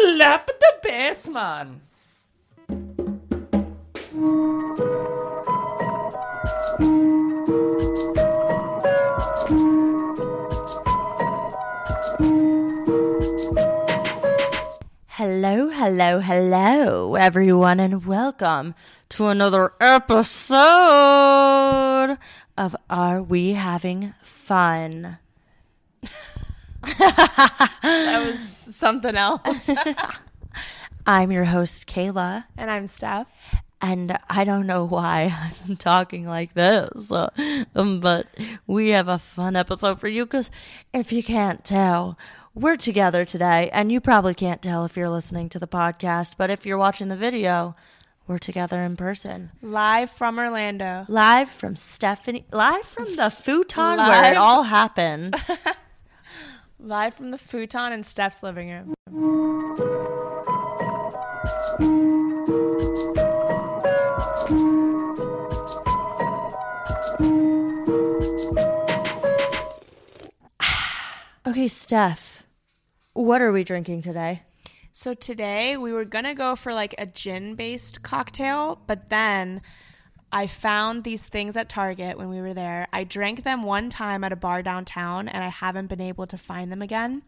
Slap the bass, man. Hello, hello, hello, everyone, and welcome to another episode of Are We Having Fun? That was something else. I'm your host, Kayla, and I'm Steph. and I don't know why I'm talking like this, uh, um, but we have a fun episode for you because if you can't tell, we're together today, and you probably can't tell if you're listening to the podcast, but if you're watching the video, we're together in person. Live from Orlando. Live from Stephanie, live from the futon where it all happened. Live from the futon in Steph's living room. Okay, Steph, what are we drinking today? So today we were gonna go for like a gin based cocktail, but then I found these things at Target when we were there. I drank them one time at a bar downtown and I haven't been able to find them again.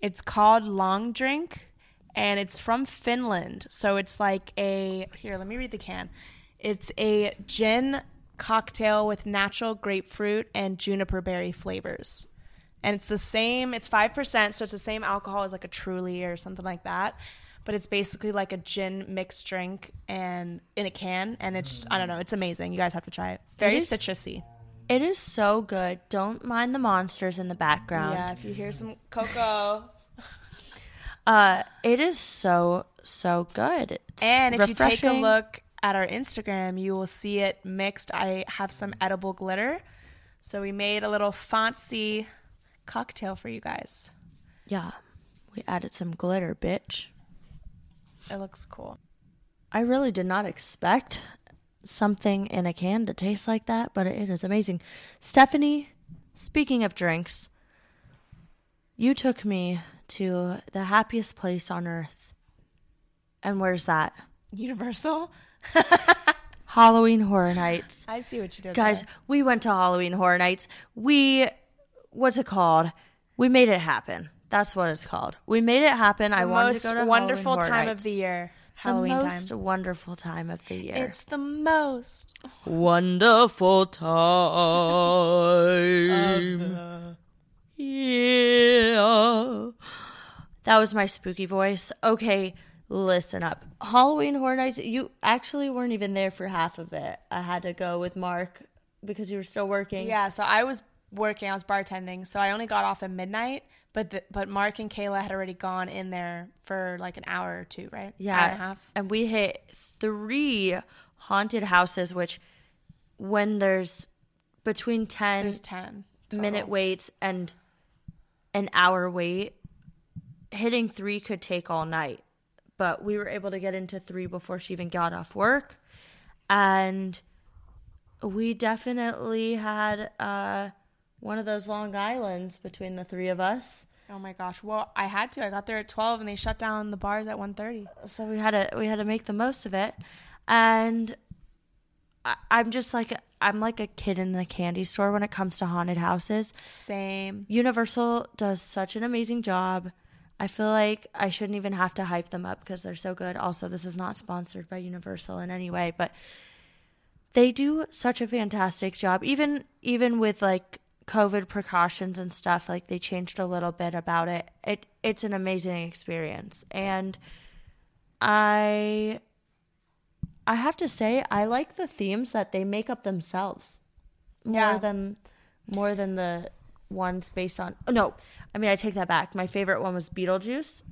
It's called Long Drink and it's from Finland. So it's like a here, let me read the can. It's a gin cocktail with natural grapefruit and juniper berry flavors and it's the same it's 5% so it's the same alcohol as like a truly or something like that but it's basically like a gin mixed drink and in a can and it's i don't know it's amazing you guys have to try it very is- citrusy It is so good. Don't mind the monsters in the background. yeah if you hear some cocoa Uh, it is so so good. It's and if you take a look at our instagram you will see it mixed i have some edible glitter so we made a little fancy cocktail for you guys yeah, we added some glitter, bitch. It looks cool I really did not expect something in a can to taste like that, but it is amazing. Stephanie, speaking of drinks, you took me to the happiest place on earth. And where's that? universal Halloween Horror Nights. i see what you did Guys, there. we went to Halloween Horror Nights. We, what's it called? We made it happen. That's what it's called. We made it happen. I the wanted most to go to wonderful Halloween Horror time Nights. of the year The most time wonderful time of the year. It's the most. wonderful time. Yeah. That was my spooky voice. Okay, listen up. Halloween Horror Nights, you actually weren't even there for half of it. I had to go with Mark because you were still working. Yeah, so I was working, I was bartending, so I only got off at midnight, but the, but Mark and Kayla had already gone in there for like an hour or two, right? Yeah. Hour and a half. And we hit three haunted houses, which when there's between 10 There's 10. minute waits and an hour wait, hitting three could take all night. But we were able to get into three before she even got off work. And we definitely had uh, one of those Long Islands between the three of us. Oh my gosh. Well, I had to. I got there at 12 and they shut down the bars at 1:30. so we had to we had to make the most of it and I, i'm just like i'm like a kid in the candy store when it comes to haunted houses Same. universal does such an amazing job i feel like i shouldn't even have to hype them up because they're so good also this is not sponsored by universal in any way but they do such a fantastic job even even with like covid precautions and stuff like they changed a little bit about it it it's an amazing experience and i i have to say i like the themes that they make up themselves more Yeah. than more than the ones based on oh, no i mean i take that back my favorite one was beetlejuice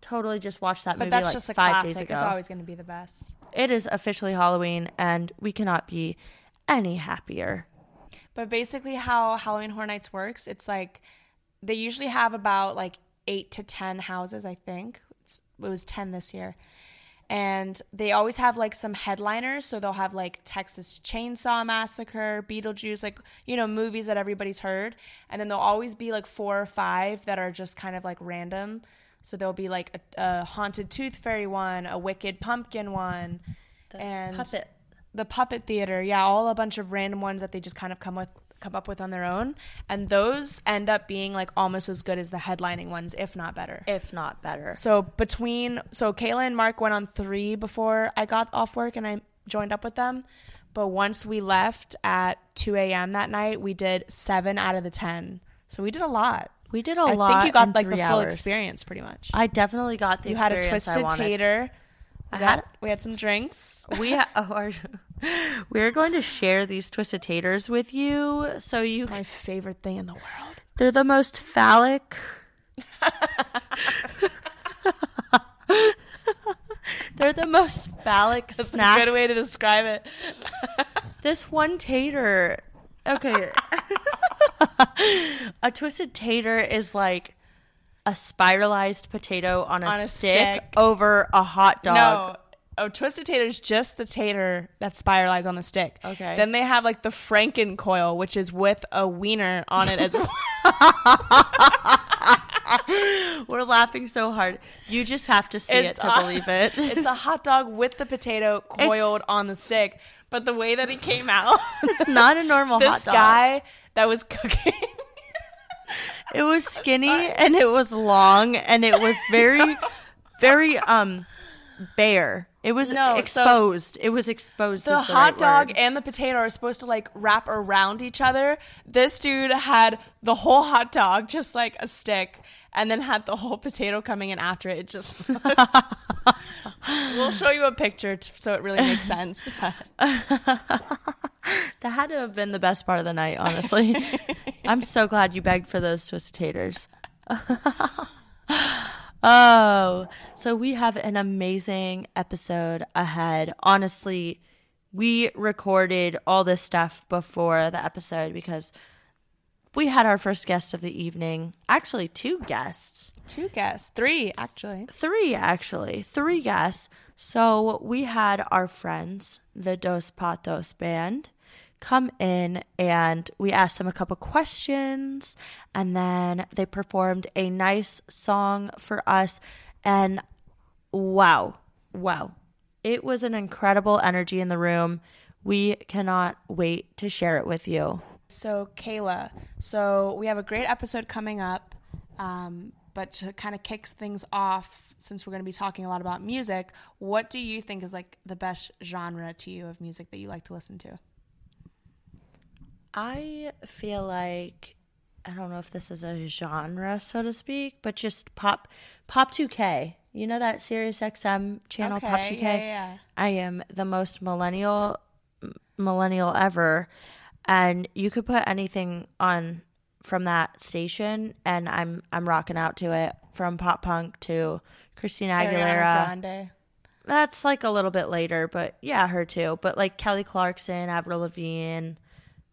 totally just watched that But movie that's like just a five classic. days ago It's always going to be the best. it is officially Halloween, and we cannot be any happier. But basically, how Halloween Horror Nights works, it's like they usually have about like eight to 10 houses, I think. It's, it was 10 this year. And they always have like some headliners. So they'll have like Texas Chainsaw Massacre, Beetlejuice, like, you know, movies that everybody's heard. And then there'll always be like four or five that are just kind of like random. So there'll be like a, a haunted tooth fairy one, a wicked pumpkin one, and puppet. The puppet theater. Yeah, all a bunch of random ones that they just kind of come with come up with on their own, and those end up being like almost as good as the headlining ones, if not better. if not better. So between so Kayla and Mark went on three before I got off work and I joined up with them. But once we left at two a.m. that night, we did seven out of the ten. So we did a lot. We did a I lot. I think you got like the full hours. experience, pretty much. I definitely got the you had a twisted tater. I We had- we had some drinks. We ha- oh, are, we're going to share these twisted taters with you, so you My favorite thing in the world. they're the most phallic. they're the most phallic That's snack. a good way to describe it. This one tater. Okay. a twisted tater is like a spiralized potato on a, On a stick, stick. over a hot dog. No. Oh, twisted tater is just the tater that's spiralized on the stick. Okay. Then they have like the Franken coil, which is with a wiener on it as well. We're laughing so hard. You just have to see It's it to a- believe it. it's a hot dog with the potato coiled on the stick. But the way that he came out, It's not a normal hot dog. this guy that was cooking. It was skinny and it was long and it was very, very um bare. It was No, so- exposed. it was exposed. the is the hot right dog word. and the potato are supposed to like wrap around each other. This dude had the whole hot dog just like a stick and then had the whole potato coming in after it. It just We'll show you a picture t- so it really makes sense. That had to have been the best part of the night, honestly. I'm so glad you begged for those twisted taters. oh, so we have an amazing episode ahead. Honestly, we recorded all this stuff before the episode because we had our first guest of the evening. Actually, two guests. Two guests, three actually. Three, actually. Three guests. So we had our friends, the Dos Patos band, come in and we asked them a couple questions and then they performed a nice song for us. And wow, wow. It was an incredible energy in the room. We cannot wait to share it with you. So, Kayla, so we have a great episode coming up, um, but to kind of kicks things off, since we're going to be talking a lot about music, what do you think is like the best genre to you of music that you like to listen to? I feel like I don't know if this is a genre, so to speak, but just pop pop 2K. You know that Sirius XM channel Pop 2K? yeah, yeah. I am the most millennial millennial ever and you could put anything on from that station and I'm I'm rocking out to it from pop punk to Christina Aguilera. That's like a little bit later, but yeah, her too. But like Kelly Clarkson, Avril Lavigne,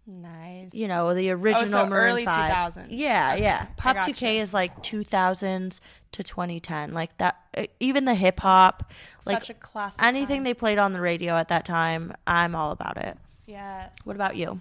Nice. you know, the oh, original so Maroon early 5. 2000s. Yeah, yeah. Pop 2K you. is like 2000s to 2010. Like that even the hip hop, like a classic. anything time. they played on the radio at that time, I'm all about it. Yes. What about you?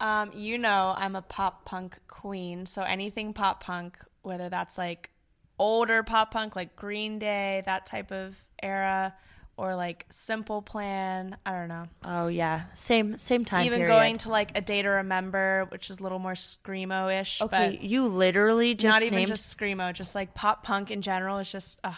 Um, you know, I'm a pop punk queen, so anything pop punk, whether that's like older pop punk like Green Day, that type of era, or like Simple Plan, I don't know. Oh yeah. Same same time Even period. going to like A Day to Remember, which is a little more screamo-ish, Okay, but you literally just not even named just screamo, just like pop punk in general is just uh,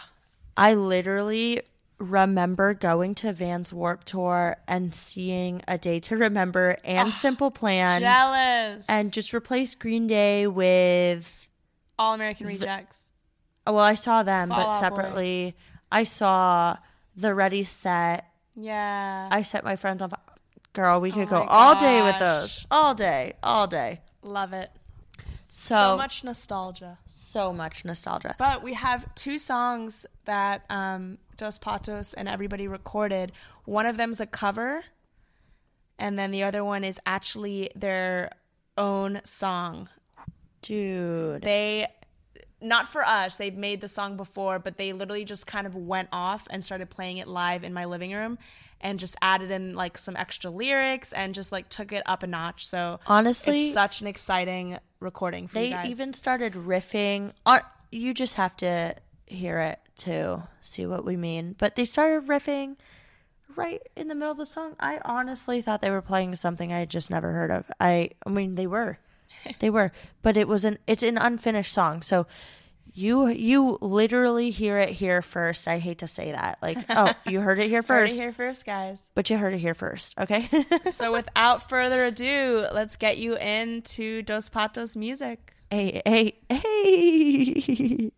I literally remember going to Vans Warp Tour and seeing A Day to Remember and ah, Simple Plan jealous. and just replace Green Day with All American Rejects. Oh, well, I saw them, Fall but Out Boy. separately, I saw the Ready Set. Yeah. I set my friends on. Girl, we oh could Oh go my all day with those. All day, all day. Love it. So, so much nostalgia. so much nostalgia. But we have two songs that um, Dos Patos and everybody recorded. One of them's a cover, and then the other one is actually their own song. Dude, They, not for us, They've made the song before, but they literally just kind of went off and started playing it live in my living room and just added in like some extra lyrics and just like took it up a notch. So Honestly, it's such an exciting recording for they you guys. even started riffing. On, you just have to hear it to see what we mean. But they started riffing right in the middle of the song. I honestly thought they were playing something I had just never heard of. I I mean they were. they were. But it was an it's an unfinished song. So you you literally hear it here first. I hate to say that. Like, oh, you heard it here Heard first. it here first, guys. But you heard it here first, okay? so without further ado, let's get you into Dos Patos music. hey, hey, hey.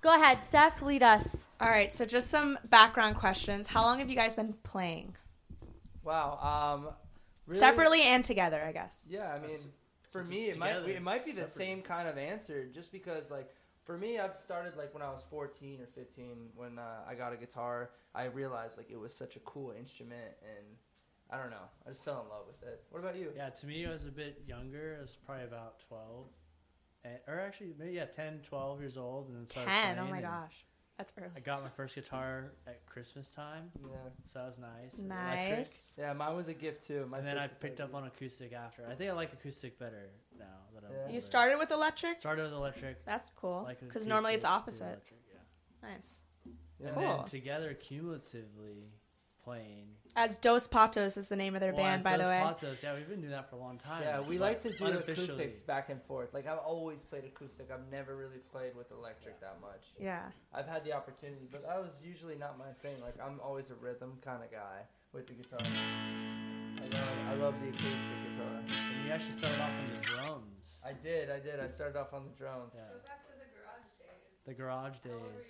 Go ahead, Steph, lead us. All right, so just some background questions. How long have you guys been playing? Wow. Um, really- Separately and together, I guess. Yeah, I mean, Since for me, it might it might be the separate. same kind of answer, just because like for me, I've started like when I was 14 or 15 when uh, I got a guitar. I realized like it was such a cool instrument, and I don't know, I just fell in love with it. What about you? Yeah, to me, I was a bit younger. I was probably about 12. And, or actually, maybe, yeah, 10, 12 years old. And then started 10. Oh playing, my and gosh. That's I got my first guitar at Christmas time. Yeah, So that was nice. Electric. Nice. yeah, mine was a gift too. My And then I guitar picked up gift. on acoustic after. I think I like acoustic better now that I'm Yeah. older. You started with electric? Started with electric. That's cool. Like Because normally it's to opposite. electric, yeah. Nice. Yeah. And Cool. then together, cumulatively playing. As Dos Patos is the name of their Well, band, as by the Dos way. Patos, yeah, we've been doing that for a long time. Yeah, we like to do unofficially. acoustics back and forth. Like I've always played acoustic. I've never really played with electric that much. Yeah. I've had the opportunity, but that was usually not my thing. Like I'm always a rhythm kind of guy with the guitar. I love, I love the acoustic guitar. And you actually started off on the drums. I did, I did. I started off on the drums. yeah. So back to the garage days. The garage days.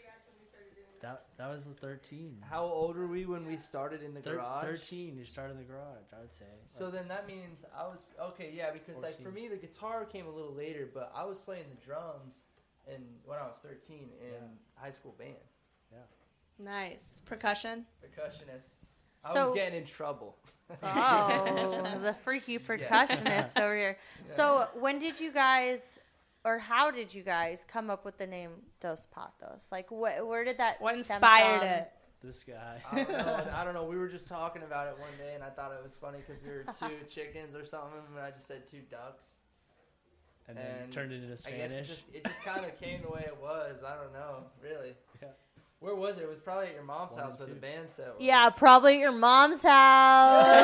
That that was the 13. How old were we when we started in the Thir- garage? 13. You started in the garage, I would say. So Like, then that means I was okay, yeah, because like for me the guitar came a little later, but I was playing the drums and when I was 13 in Yeah. high school band, Yeah. Nice. Percussion? percussionist. I So- was getting in trouble. Oh, the freaky percussionist over here. Yeah. So, when did you guys, or how did you guys come up with the name Dos Patos? Like, wh- where did that? What stem inspired from? it? this guy. I don't know. I don't know. We were just talking about it one day, and I thought it was funny because we were two chickens or something, and I just said two ducks. and then and turned it into I guess it Spanish. just, it just kind of came the way it was. I don't know, really. Yeah. Where was it? It was probably at your mom's One house and where the two. band set was. Yeah, probably at your mom's house.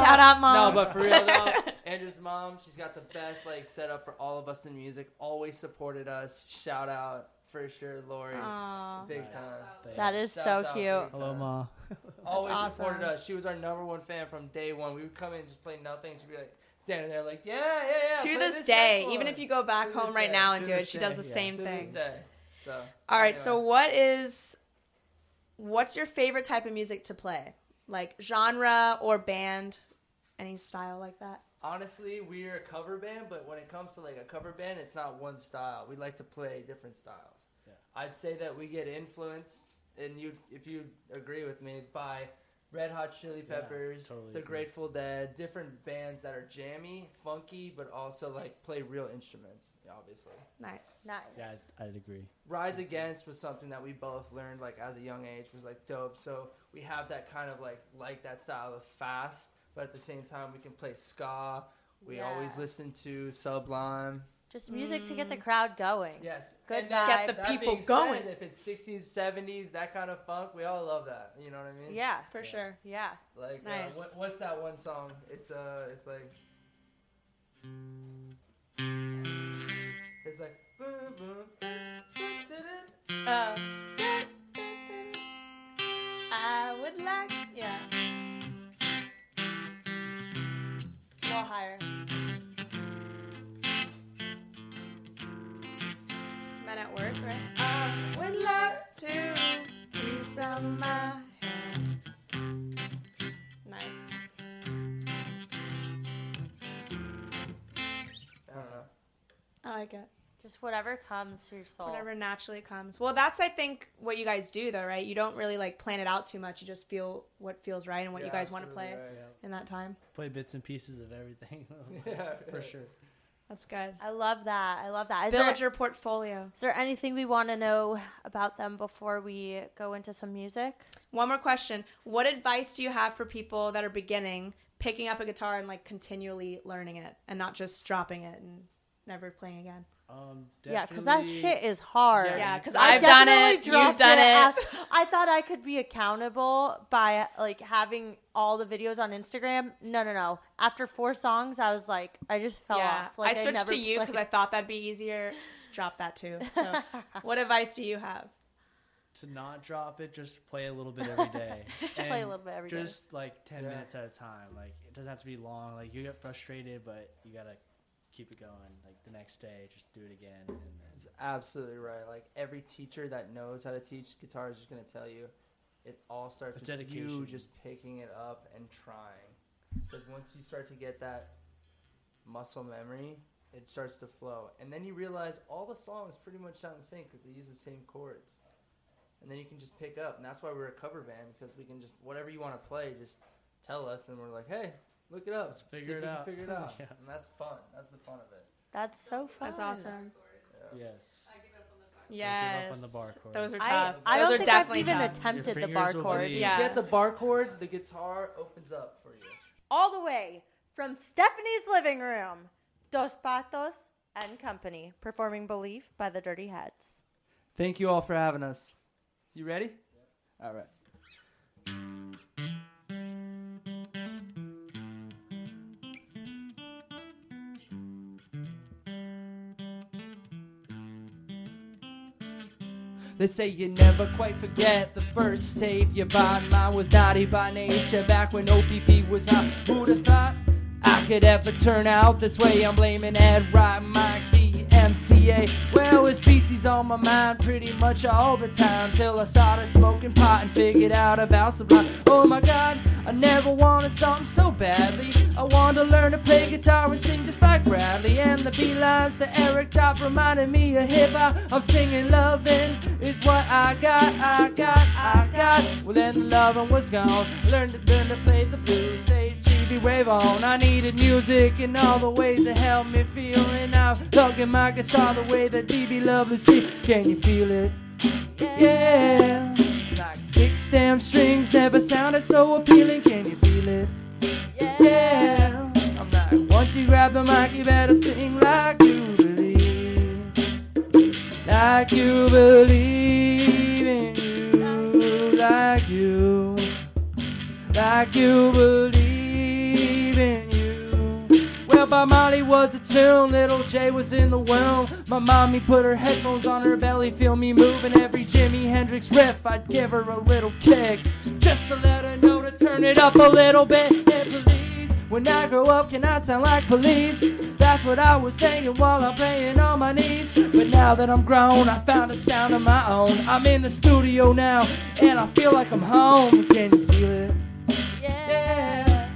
Shout out, mom. No, but for real though, Andrew's mom, she's got the best like setup for all of us in music. Always supported us. Shout out for sure, Lori. Aw. Big Nice. time. Thanks. That is Shouts so cute. Hello, time. ma. Always awesome. supported us. She was our number one fan from day one. We would come in and just play nothing. She'd be like standing there like, yeah, yeah, yeah. to play this day, even if you go back To home right day. now and To do it, this she does the yeah. same to thing. this day. So. All right, so what is what's your favorite type of music to play? Like genre or band? Any style like that? Honestly, we're a cover band, but when it comes to like a cover band, it's not one style. We like to play different styles. Yeah. I'd say that we get influenced, and you, if you agree with me, by Red Hot Chili Yeah, Peppers, totally The agree. Grateful Dead, different bands that are jammy, funky, but also like play real instruments. Obviously, Nice. Nice. Yeah, I'd, I'd agree. Rise Against was something that we both learned like as a young age was like dope. So we have that kind of like like that style of fast, but at the same time we can play ska. We always listen to Sublime. Just music to get the crowd going. Yes, Good And vibe. Get the that people being going. Said, if it's sixties, seventies, that kind of funk, we all love that. You know what I mean? Yeah. For Yeah. sure. Yeah. Like uh, Nice. what, what's that one song? It's uh, it's like. It's like. boom, boom. Uh, I would like, yeah. Little higher. Men at work, right? I would like to keep from my hair. Nice. I don't know. I like it. Just whatever comes to your soul. Whatever naturally comes. Well, that's I think what you guys do though, right? You don't really like plan it out too much. You just feel what feels right and what you guys want to play right. in that time. Play bits and pieces of everything. Yeah, for sure. That's good. I love that. I love that. Is Build there, your portfolio. is there anything we want to know about them before we go into some music? One more question. What advice do you have for people that are beginning, picking up a guitar and like continually learning it and not just dropping it and never playing again? Um, Yeah, because that shit is hard. Yeah, Yeah, because I I've done it. You've done it. af- I thought I could be accountable by like having all the videos on Instagram. No, no, no. After four songs, I was like, I just fell yeah, off. Like, I switched never, to you because like- I thought that'd be easier. Just drop that too. So, what advice do you have? to not drop it, just play a little bit every day. Play a little bit every day. just like ten Yeah. minutes at a time. Like it doesn't have to be long. Like you get frustrated, but you gotta keep it going. Like the next day, just do it again. And then It's absolutely right. Like every teacher that knows how to teach guitar is just gonna tell you, it all starts It's with you just picking it up and trying. Because once you start to get that muscle memory, it starts to flow, and then you realize all the songs pretty much sound the same because they use the same chords. And then you can just pick up, and that's why we're a cover band because we can just whatever you want to play, just tell us, and we're like, hey, look it up, Let's See if figure it we can out." Figure it out, Yeah. and that's fun. That's the fun of it. That's so fun. That's awesome. yes, Yes. up on the bar chords. Those are I, tough. I Those don't are think I've definitely even tough. attempted Your the bar fingers will chord. bleed. Yeah. You get the bar chord, the guitar opens up for you. All the way from Stephanie's living room, Dos Patos and Company, performing Believe by the Dirty Heads. Thank you all for having us. You ready? All right. They say you never quite forget the first tape you bought. Mine was naughty by nature back when OPP was hot. Who'd have thought I could ever turn out this way? I'm blaming Ad-Rock, Mike, the MCA. Well, it's Beastie's on my mind pretty much all the time till I started smoking pot and figured out about Sublime. Oh my God, I never wanted something so badly. I wanted to learn to play guitar and sing just like Bradley. And the B lines that Eric dropped reminded me of hip hop. I'm singing loving is what I got, I got, I got. Well, then the loving was gone. Learned to learn to play the blues. HCB wave on. I needed music in all the ways that helped me feel. And I'm plugging my guitar the way that BB loved Lucy. Can you feel it? Yeah. Like six damn strings never sounded so appealing. Can you feel it? Yeah. I'm like, once you grab the mic, you better sing like you. Like you believe in you. Like you. Like you believe in you. Well, Bob Marley was a tune, little J was in the womb. My mommy put her headphones on her belly, feel me moving every Jimi Hendrix riff. I'd give her a little kick, just to let her know to turn it up a little bit. Hey, please, when I grow up, can I sound like police? That's what I was saying while I'm playing on my knees. But now that I'm grown, I found a sound of my own. I'm in the studio now, and I feel like I'm home. Can you feel it? Yeah.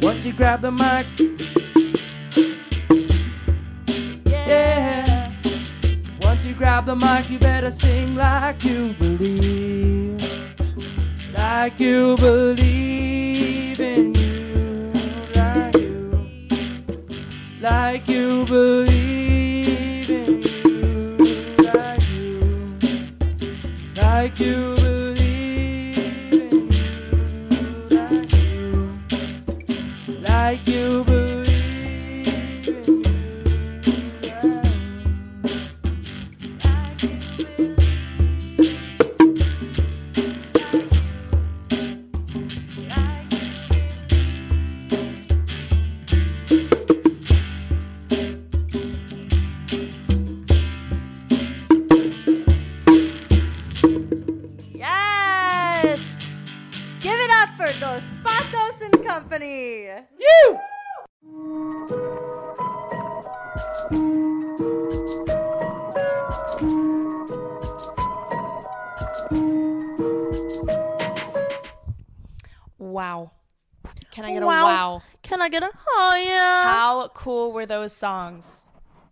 Once you grab the mic, yeah. Once you grab the mic, you better sing like you believe. Like you believe in you. Like you believe in you. Like you. Like you believe in you. Like you. Like you believe in you.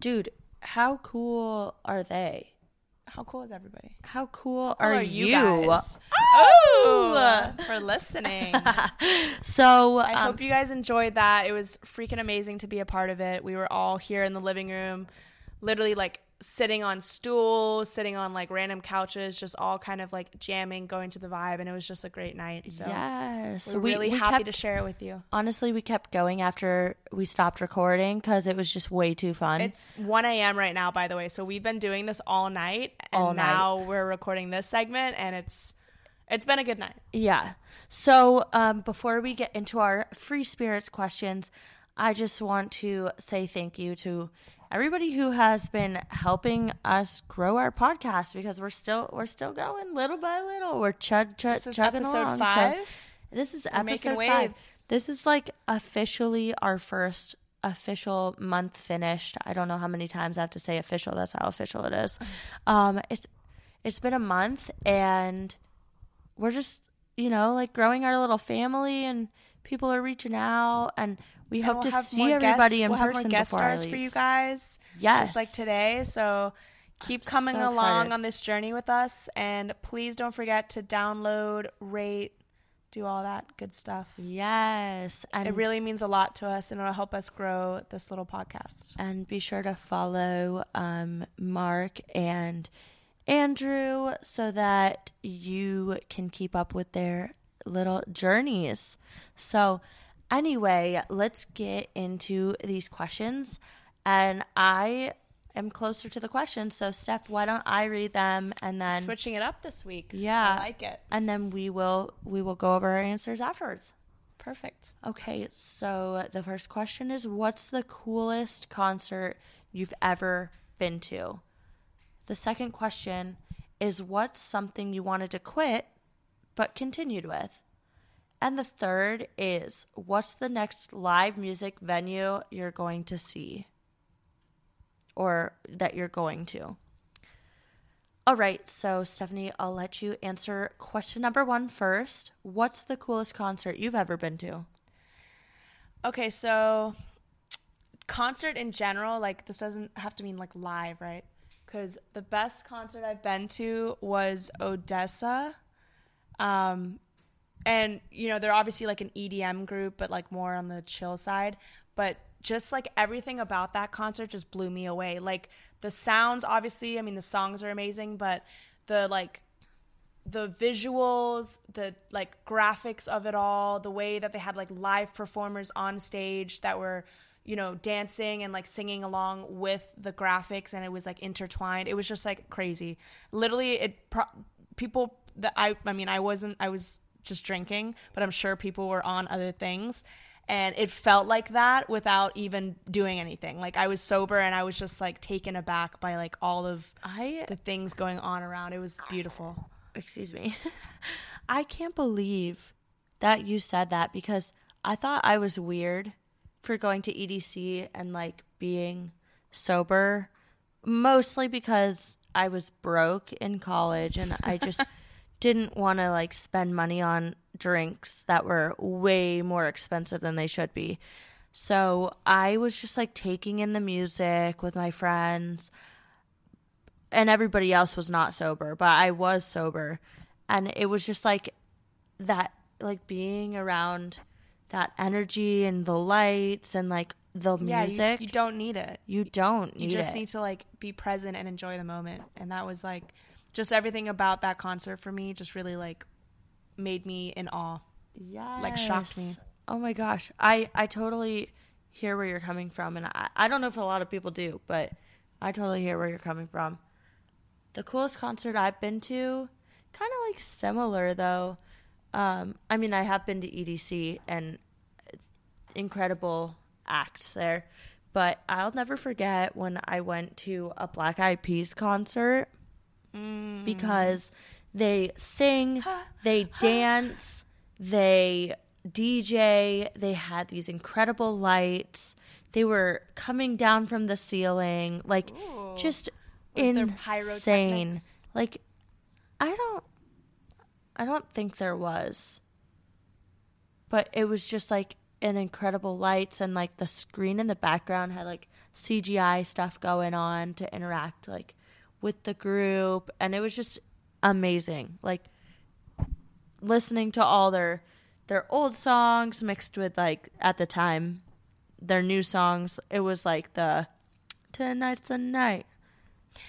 Dude, how cool are they? How cool is everybody? How cool are, are you? you guys? Oh! For for listening. So I um, hope you guys enjoyed that. It was freaking amazing to be a part of it. We were all here in the living room, literally like sitting on stools, sitting on like random couches, just all kind of like jamming, going to the vibe, and it was just a great night. So yes, we're we- really we happy kept- to share it with you. honestly, we kept going after we stopped recording because it was just way too fun. It's 1 a.m. right now, by the way. So we've been doing this all night, and All night. now we're recording this segment, and it's it's been a good night. Yeah. So um, before we get into our free spirits questions, I just want to say thank you to everybody who has been helping us grow our podcast because we're still we're still going little by little. We're chug chug This is chugging episode along. So five. this is We're episode five. waves. This is like officially our first official month finished. I don't know how many times I have to say official. That's how official it is. Um, it's it's been a month and we're just you know like growing our little family and people are reaching out and we hope we'll to have see everybody guests- in we'll person have more guest stars for you guys. Yes. just like today. So keep coming so along excited. on this journey with us, and please don't forget to download, rate, do all that good stuff. Yes, and It really means a lot to us, and it'll help us grow this little podcast. and be sure to follow um, Mark and Andrew so that you can keep up with their little journeys. So, anyway, let's get into these questions. And I am closer to the questions. So, Steph, why don't I read them and then Switching it up this week. Yeah. I like it. and then we will we will go over our answers afterwards. Perfect. Okay, so the first question is what's the coolest concert you've ever been to? The second question is what's something you wanted to quit but continued with? And the third is what's the next live music venue you're going to see or that you're going to? All right, so Stephanie, I'll let you answer question number one first. What's the coolest concert you've ever been to? Okay, so concert in general, like this doesn't have to mean like live, right? Because the best concert I've been to was Odessa. Um, and you know, they're obviously like an EDM group, but like more on the chill side. But just like everything about that concert just blew me away. Like the sounds, obviously, I mean, the songs are amazing, but the like the visuals, the like graphics of it all, the way that they had like live performers on stage that were, you know, dancing and like singing along with the graphics and it was like intertwined. It was just like crazy. Literally it pro- people that I I mean, I wasn't I was just drinking, but I'm sure people were on other things and it felt like that without even doing anything. Like I was sober and I was just like taken aback by like all of I the things going on around. It was beautiful. excuse me. I can't believe that you said that because I thought I was weird for going to EDC and like being sober mostly because I was broke in college and I just didn't want to like spend money on drinks that were way more expensive than they should be. So I was just like taking in the music with my friends and everybody else was not sober, but I was sober. And it was just like that, like being around that energy and the lights and like the Yeah, you- music. You, don't need it. You don't You just it. need to like be present and enjoy the moment. And that was like just everything about that concert for me just really like made me in awe. yes. like, shocked me. Oh my gosh. I, I totally hear where you're coming from. And I, I don't know if a lot of people do, but I totally hear where you're coming from. The coolest concert I've been to, kind of like similar though. Um, I mean, I have been to EDC and incredible acts there, but I'll never forget when I went to a Black Eyed Peas concert because they sing, they dance, they DJ, they had these incredible lights. They were coming down from the ceiling, like Ooh. just Was insane. Like I don't I don't think there was. But it was just like an incredible lights and like the screen in the background had like CGI stuff going on to interact like with the group and it was just amazing. Like listening to all their their old songs mixed with like at the time their new songs. It was like the tonight's the night.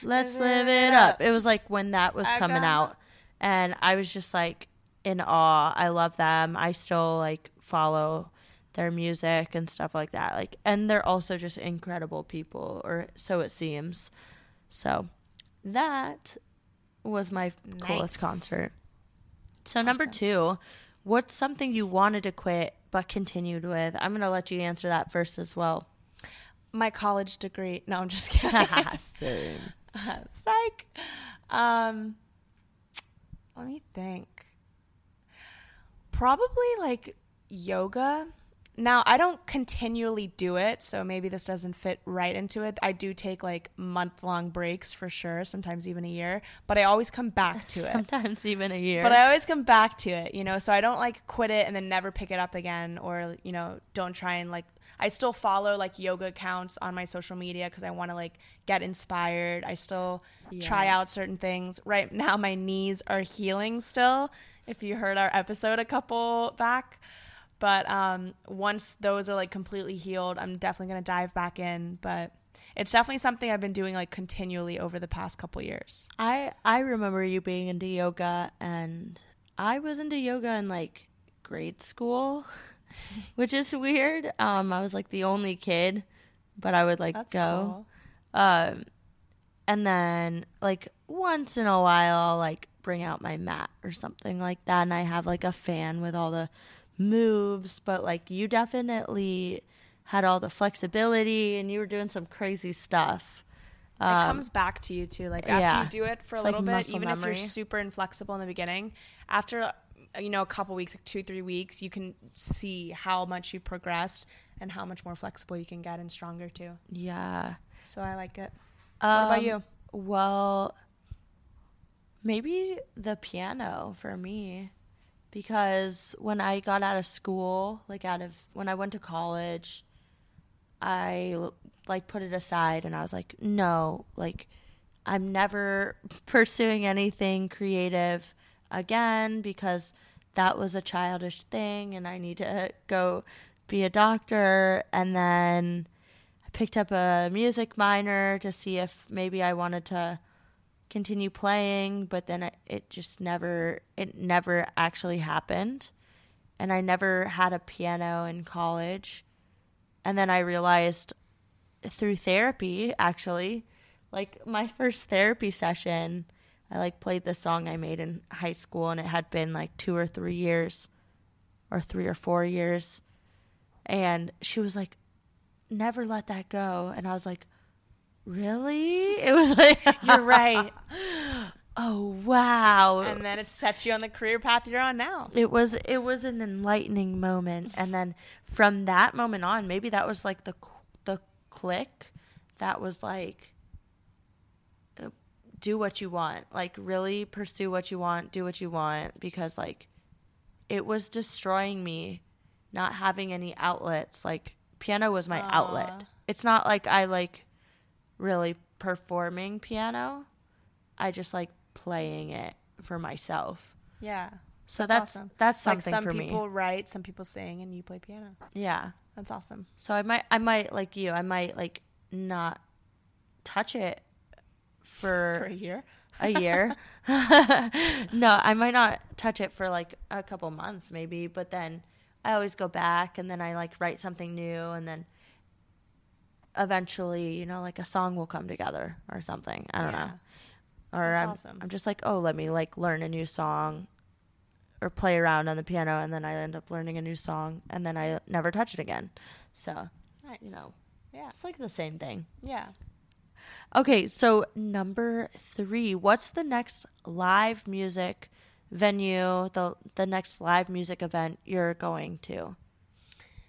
Let's live it up. It was like when that was I coming out and I was just like in awe. I love them. I still like follow their music and stuff like that. Like and they're also just incredible people or so it seems. So that was my coolest concert. So number 2, what's something you wanted to quit but continued with? I'm going to let you answer that first as well. My college degree. No, I'm just kidding. Same. Psych. Um, let me think. Probably like yoga. Now, I don't continually do it, so maybe this doesn't fit right into it. I do take like month long breaks for sure, sometimes even a year, but I always come back to it. Sometimes even a year. But I always come back to it, you know, so I don't like quit it and then never pick it up again or, you know, don't try and like I still follow like yoga accounts on my social media cuz I want to like get inspired. I still try out certain things. Right now my knees are healing still. If you heard our episode a couple back, but um once those are like completely healed, I'm definitely going to dive back in, but it's definitely something I've been doing like continually over the past couple years. I I remember you being into yoga and I was into yoga in like grade school, which is weird. Um I was like the only kid, but I would like That's go. cool. Um and then like once in a while I'll like bring out my mat or something like that and I have like a fan with all the moves, but like you definitely had all the flexibility and you were doing some crazy stuff. it Um, comes back to you too. Like after yeah. you do it for It's a like little bit, muscle even if you're super inflexible in the beginning, after you know a couple weeks, like two three weeks, you can see how much you've progressed and how much more flexible you can get and stronger too. yeah. So I like it. What about Um, you? Well, maybe the piano for me because when I got out of school, like out of when I went to college, I like put it aside and I was like, no, like I'm never pursuing anything creative again because that was a childish thing and I need to go be a doctor. And then I picked up a music minor to see if maybe I wanted to continue playing, but then it, it just never it never actually happened. And I never had a piano in college. And then I realized through therapy actually, like my first therapy session, I like played the song I made in high school and it had been like 2 or 3 years or 3 or 4 years. And she was like, never let that go. And I was like, really? It was like, You're right. oh, wow. and then it sets you on the career path you're on now. it was it was an enlightening moment and then from that moment on maybe that was like the the click that was like uh, do what you want like really pursue what you want do what you want because like it was destroying me not having any outlets like piano was my Aw. outlet it's not like i like really performing piano i just like playing it for myself Yeah. so That's that's awesome. that's like something some for me. Some people write, some people sing, and you play piano. Yeah. That's awesome. So I might I might like you, I might like not touch it For for a year. a year. no, I might not touch it for like a couple months maybe, but then I always go back and then I like write something new and then eventually, you know, like a song will come together or something. I don't Yeah. know. Or That's I'm, awesome. I'm just like, oh, let me like learn a new song or play around on the piano and then I end up learning a new song and then I never touch it again. So, Nice. you know, Yeah. it's like the same thing. Yeah. Okay, so number three, what's the next live music venue, the the next live music event you're going to?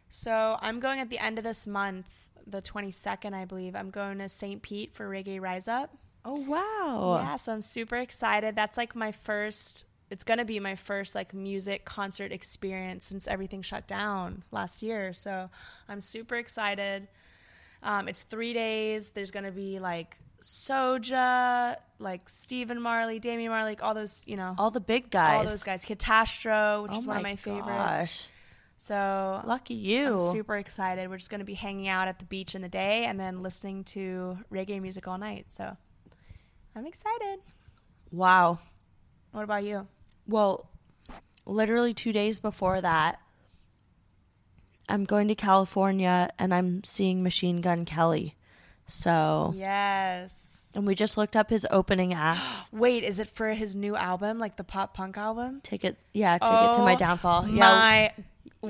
So I'm going at the end of this month, the 22nd, I believe. I'm going to St. Pete for Reggae Rise Up. Oh wow. Yeah, so I'm super excited. That's like my first. It's gonna be my first like music concert experience since everything shut down last year. So I'm super excited. Um, it's three days. There's gonna be like Soja, like Stephen Marley, Damian Marley, all those, you know, All the big guys. all those guys. Katastro, which oh is one of my favorites. So Lucky you. I'm super excited. We're just going to be hanging out at the beach in the day and then listening to reggae music all night. So I'm excited. wow. What about you? Well, literally two days before that, I'm going to California and I'm seeing Machine Gun Kelly. So, Yes. and we just looked up his opening acts. Wait, is it for his new album, like the pop punk album? Ticket, yeah, ticket to my Oh downfall. Yeah, My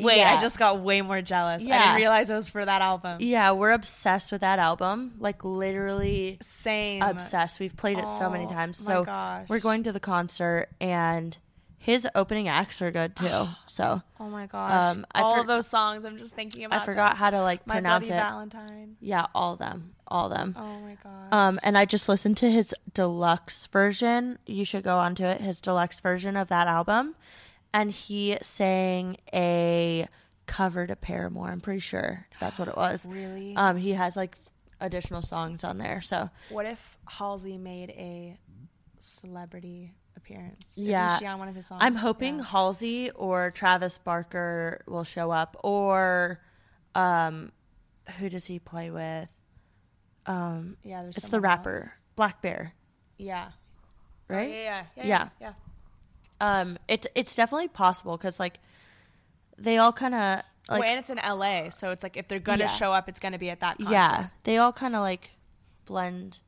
wait, Yeah. I just got way more jealous. I Yeah. didn't realize it was for that album. yeah, we're obsessed with that album. Like literally Same. obsessed. We've played it so many Oh, times. my So gosh. we're going to the concert, and his opening acts are good too. So Oh my gosh. Um, I all for- of those songs. I'm just thinking about. I forgot them. how to like My pronounce it. Valentine. Yeah, all of them, all of them. Oh my god. Um, and I just listened to his deluxe version. You should go onto it. His deluxe version of that album, and he sang a cover to Paramore. I'm pretty sure that's what it was. really? Um, he has like additional songs on there. So what if Halsey made a celebrity appearance? Yeah. Isn't she on one of his songs? I'm hoping Yeah. Halsey or Travis Barker will show up, or um, who does he play with? Um, Yeah, there's it's the rapper else. Blackbear, Yeah. right? Oh, yeah, yeah, yeah, Yeah. yeah. Um, it's it's definitely possible because like they all kind of like well, and it's in LA, so it's like if they're gonna Yeah. show up, it's gonna be at that concert. yeah they all kind of like blend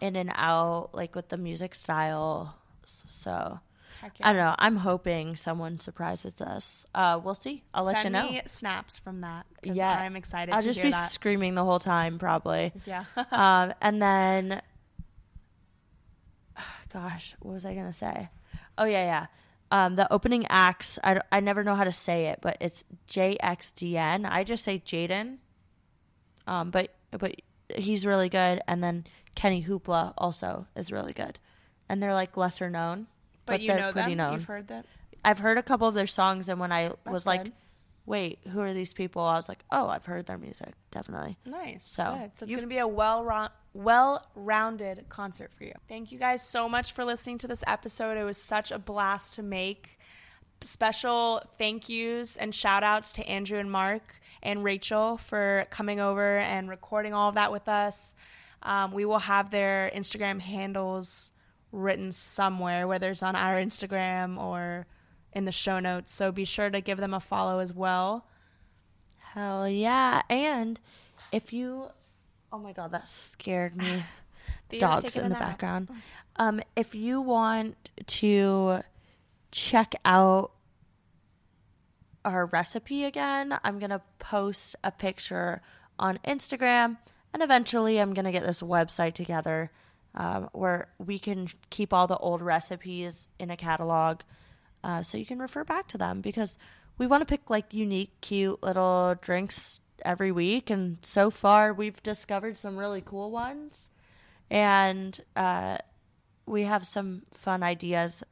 in and out like with the music style. So Heck I don't know. I'm hoping someone surprises us. Uh, we'll see. I'll let Send you know. me snaps from that. Yeah. I'm excited I'll just be that. screaming the whole time probably. yeah. um, and then, gosh, what was I gonna say? Oh yeah, yeah. Um, the opening acts. I, I never know how to say it, but it's JXDN. I just say Jaden. Um, but but he's really good, and then Kenny Hoopla also is really good, and they're like lesser known, but, but, you they're know pretty them. known. You've heard them. I've heard a couple of their songs, and when I was like, good. "Wait, who are these people?" I was like, "Oh, I've heard their music, definitely." Nice. So, Good. So it's to be a well rou- well-rounded concert for you. Thank you guys so much for listening to this episode. It was such a blast to make. Special thank yous and shout outs to Andrew and Mark and Rachel for coming over and recording all of that with us. Um, we will have their Instagram handles written somewhere, whether it's on our Instagram or in the show notes. So be sure to give them a follow as well. Hell yeah! And if you, oh my god, that scared me. Dogs in the background. Um, if you want to check out our recipe again, I'm gonna post a picture on Instagram, and eventually I'm gonna get this website together um, where we can keep all the old recipes in a catalog, uh, so you can refer back to them because we want to pick like unique, cute little drinks every week, and so far we've discovered some really cool ones, and uh, we have some fun ideas.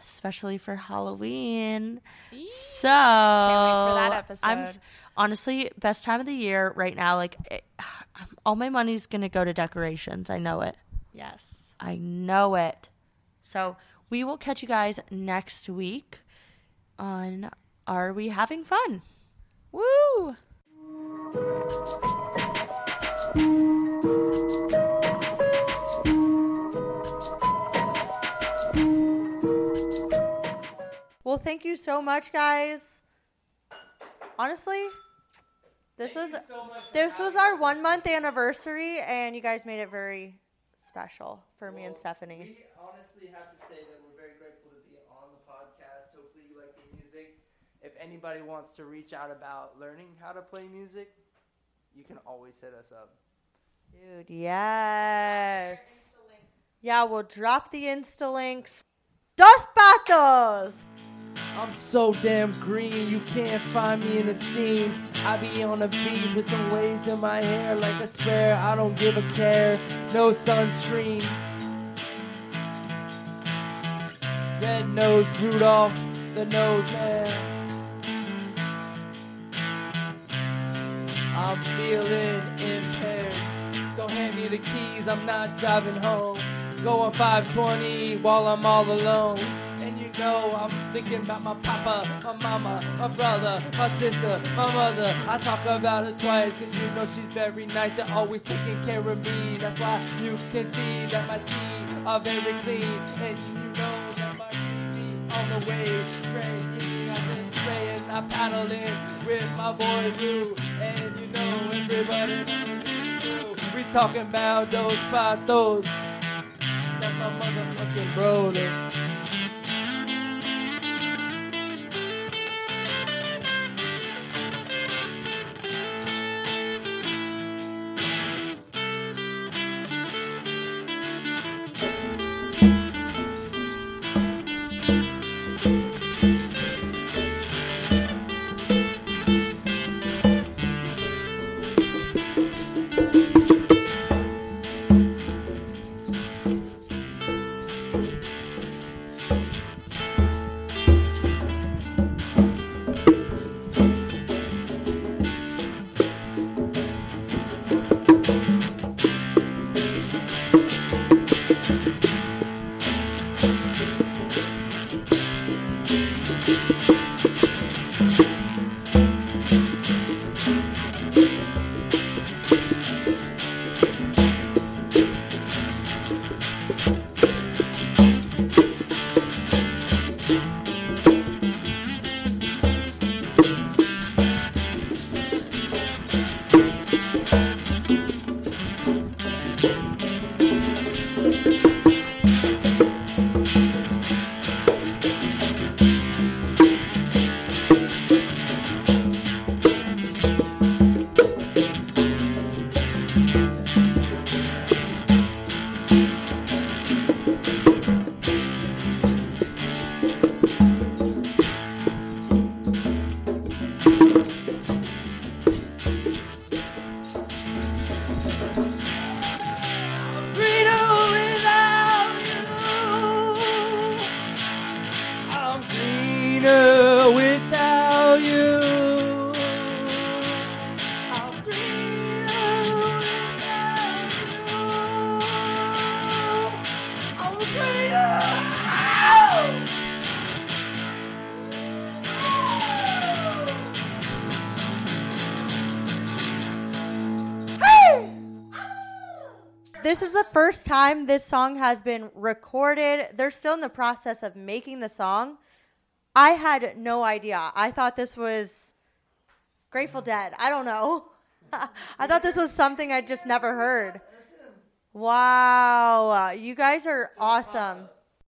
Especially for Halloween, so that I'm honestly best time of the year right now. Like, it, all my money's gonna go to decorations. I know it. Yes. I know it. So we will catch you guys next week on Are We Having Fun? Woo! Well, thank you so much, guys. Honestly, this was this was our one month anniversary, and you guys made it very special for me and Stephanie. We honestly have to say that we're very grateful to be on the podcast. Hopefully, you like the music. If anybody wants to reach out about learning how to play music, you can always hit us up. Dude, yes. Yeah, we'll drop the Insta links. Dos patos! I'm so damn green, you can't find me in the scene. I be on the beach with some waves in my hair, like I swear I don't give a care. No sunscreen. Red nose Rudolph, the nose man. I'm feeling impaired. So hand me the keys, I'm not driving home. going 520 while I'm all alone. And you know I'm thinking about my papa, my mama, my brother, my sister, my mother. I talk about her twice cause you know she's very nice and always taking care of me. That's why you can see that my teeth are very clean. And you know that my TV on the way straight. I've been I paddle in with my boy Lou. And you know everybody We talking about those patos. That's my motherfucking brother. Time this song has been recorded. They're still in the process of making the song. I had no idea. I thought this was Grateful Dead. I don't know. I thought this was something I just never heard. Wow. You guys are awesome.